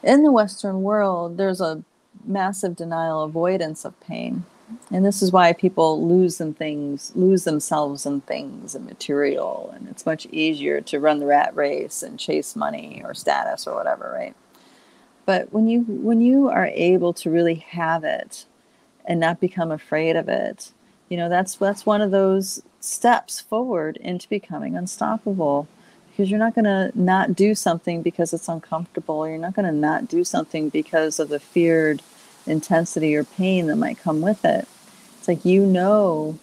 [SPEAKER 1] in the Western world, there's a massive denial avoidance of pain. And this is why people lose in things, lose themselves in things and material. And it's much easier to run the rat race and chase money or status or whatever, right? But when you when you are able to really have it and not become afraid of it, you know, that's that's one of those steps forward into becoming unstoppable because you're not going to not do something because it's uncomfortable. You're not going to not do something because of the feared intensity or pain that might come with it. It's like you know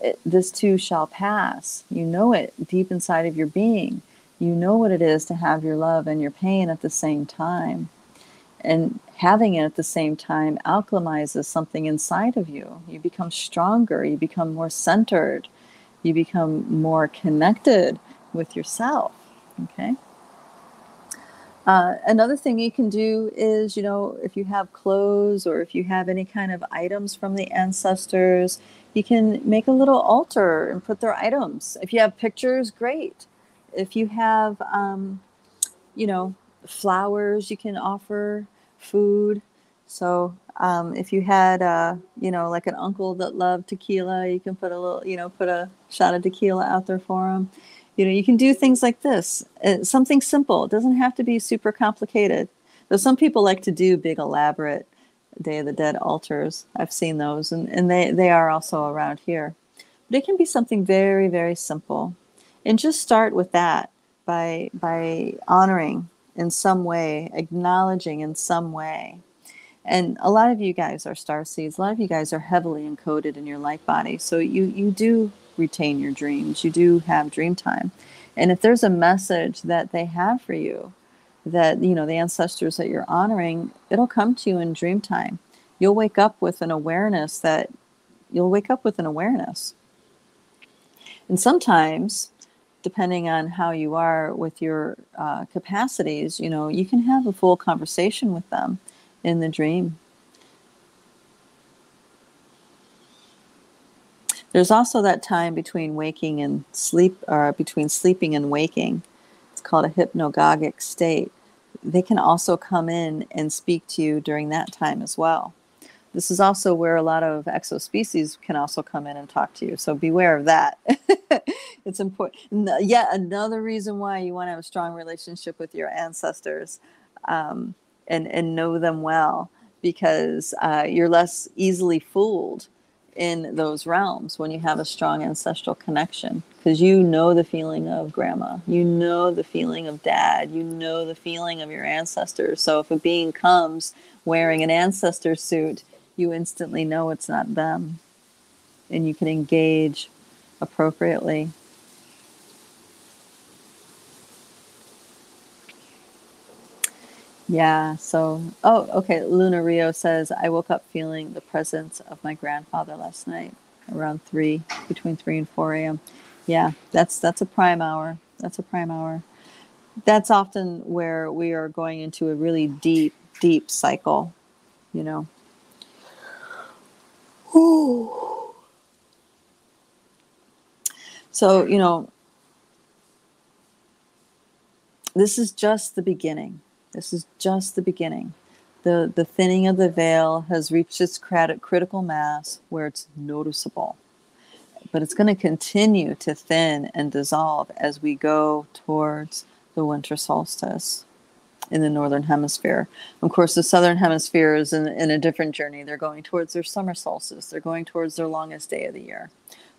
[SPEAKER 1] it, this too shall pass. You know it deep inside of your being. You know what it is to have your love and your pain at the same time. And having it at the same time alchemizes something inside of you. You become stronger, you become more centered, you become more connected with yourself. Okay. Uh, another thing you can do is, you know, if you have clothes or if you have any kind of items from the ancestors, you can make a little altar and put their items. If you have pictures, great. If you have, um, you know, flowers, you can offer food. So um, if you had, uh, you know, like an uncle that loved tequila, you can put a little, you know, put a shot of tequila out there for him you know you can do things like this uh, something simple. It doesn't have to be super complicated. Though some people like to do big elaborate day of the dead altars. I've seen those and, and they, they are also around here. But it can be something very very simple. And just start with that by by honoring in some way acknowledging in some way. And a lot of you guys are star seeds. A lot of you guys are heavily encoded in your light body. So you you do retain your dreams. You do have dream time. And if there's a message that they have for you, that, you know, the ancestors that you're honoring, it'll come to you in dream time. You'll wake up with an awareness that you'll wake up with an awareness. And sometimes, depending on how you are with your uh, capacities, you know, you can have a full conversation with them in the dream There's also that time between waking and sleep, or between sleeping and waking. It's called a hypnagogic state. They can also come in and speak to you during that time as well. This is also where a lot of exospecies can also come in and talk to you. So beware of that. it's important. Yet another reason why you want to have a strong relationship with your ancestors um, and, and know them well because uh, you're less easily fooled in those realms when you have a strong ancestral connection because you know the feeling of grandma you know the feeling of dad you know the feeling of your ancestors. So if a being comes wearing an ancestor suit you instantly know it's not them and you can engage appropriately Yeah. So, oh, okay. Luna Rio says, I woke up feeling the presence of my grandfather last night around three, between three and 4 a.m. Yeah, that's, that's a prime hour. That's a prime hour. That's often where we are going into a really deep, deep cycle, you know. Ooh. So, you know, this is just the beginning this is just the beginning. The, the thinning of the veil has reached its critical mass where it's noticeable. But it's going to continue to thin and dissolve as we go towards the winter solstice in the northern hemisphere. Of course, the southern hemisphere is in, in a different journey. They're going towards their summer solstice, they're going towards their longest day of the year.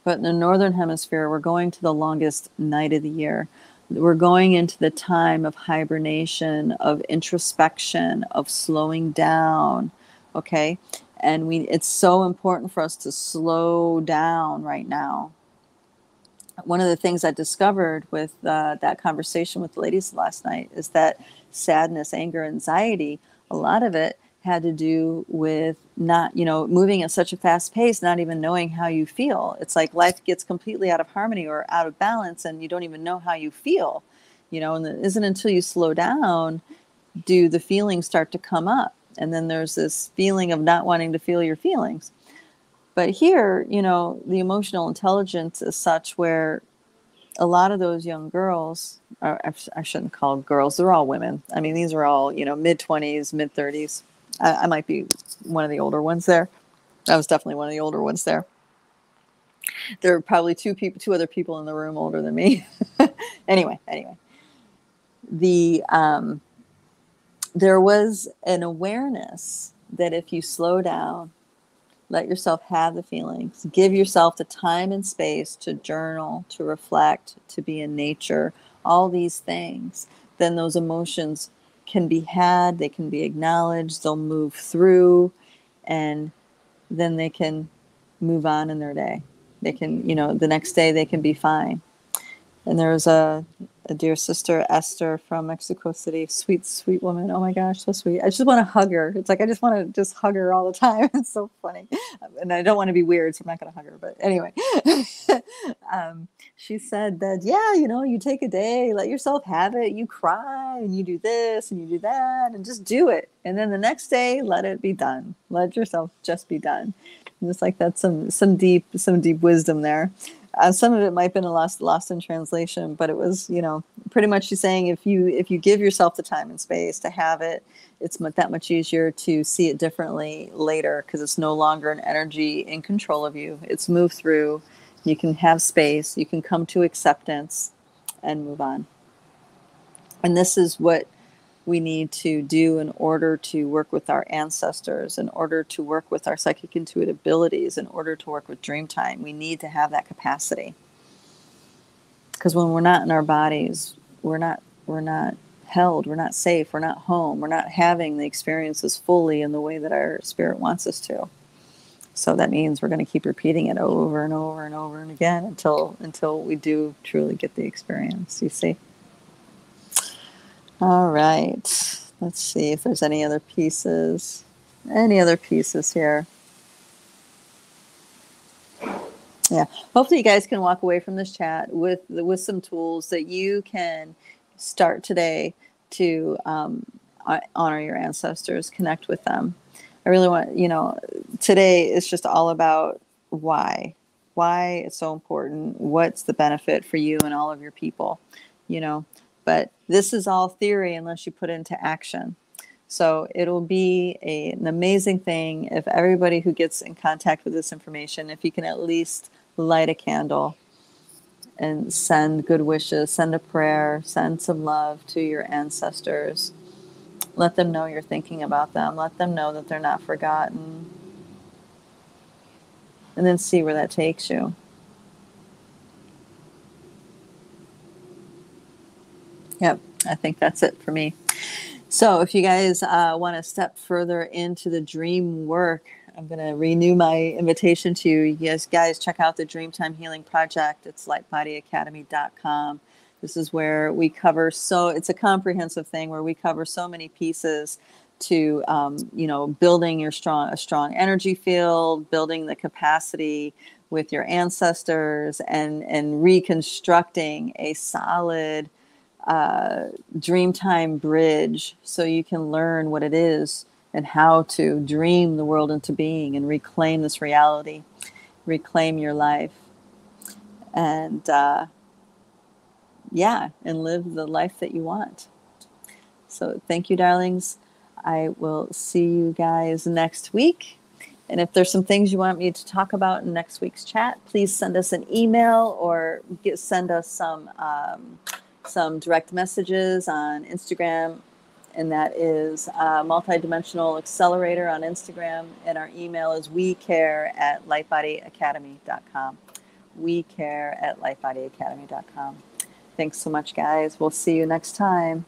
[SPEAKER 1] But in the northern hemisphere, we're going to the longest night of the year we're going into the time of hibernation, of introspection, of slowing down. Okay. And we it's so important for us to slow down right now. One of the things I discovered with uh, that conversation with the ladies last night is that sadness, anger, anxiety, a lot of it had to do with not, you know, moving at such a fast pace, not even knowing how you feel. It's like life gets completely out of harmony or out of balance and you don't even know how you feel, you know, and it isn't until you slow down do the feelings start to come up. And then there's this feeling of not wanting to feel your feelings. But here, you know, the emotional intelligence is such where a lot of those young girls, I shouldn't call girls, they're all women. I mean, these are all, you know, mid 20s, mid 30s, I, I might be one of the older ones there. I was definitely one of the older ones there. There are probably two people, two other people in the room older than me. anyway, anyway, the um, there was an awareness that if you slow down, let yourself have the feelings, give yourself the time and space to journal, to reflect, to be in nature, all these things, then those emotions can be had, they can be acknowledged, they'll move through, and then they can move on in their day. They can, you know, the next day they can be fine. And there's a, a dear sister Esther from Mexico City. Sweet, sweet woman. Oh my gosh, so sweet. I just want to hug her. It's like I just want to just hug her all the time. It's so funny, and I don't want to be weird, so I'm not going to hug her. But anyway, um, she said that yeah, you know, you take a day, let yourself have it. You cry and you do this and you do that, and just do it. And then the next day, let it be done. Let yourself just be done. And it's like that's some some deep some deep wisdom there. Uh, some of it might have been lost lost in translation, but it was you know pretty much she's saying if you if you give yourself the time and space to have it, it's that much easier to see it differently later because it's no longer an energy in control of you. It's moved through. You can have space. You can come to acceptance and move on. And this is what we need to do in order to work with our ancestors, in order to work with our psychic intuitive abilities, in order to work with dream time. We need to have that capacity. Because when we're not in our bodies, we're not we're not held, we're not safe, we're not home, we're not having the experiences fully in the way that our spirit wants us to. So that means we're going to keep repeating it over and over and over and again until until we do truly get the experience. You see? All right. Let's see if there's any other pieces. Any other pieces here? Yeah. Hopefully, you guys can walk away from this chat with with some tools that you can start today to um, honor your ancestors, connect with them. I really want you know today is just all about why, why it's so important. What's the benefit for you and all of your people? You know, but this is all theory unless you put into action. So it'll be a, an amazing thing if everybody who gets in contact with this information, if you can at least light a candle and send good wishes, send a prayer, send some love to your ancestors. Let them know you're thinking about them. Let them know that they're not forgotten. And then see where that takes you. Yep, I think that's it for me. So, if you guys uh, want to step further into the dream work, I'm going to renew my invitation to you. Yes, guys, check out the Dreamtime Healing Project. It's lightbodyacademy.com. This is where we cover so it's a comprehensive thing where we cover so many pieces to um, you know building your strong a strong energy field, building the capacity with your ancestors, and and reconstructing a solid uh, Dreamtime Bridge so you can learn what it is and how to dream the world into being and reclaim this reality, reclaim your life, and uh, yeah, and live the life that you want. So, thank you, darlings. I will see you guys next week. And if there's some things you want me to talk about in next week's chat, please send us an email or get, send us some. Um, some direct messages on Instagram, and that is uh, Multidimensional Accelerator on Instagram. And our email is we care at lightbodyacademy.com. We care at lightbodyacademy.com. Thanks so much, guys. We'll see you next time.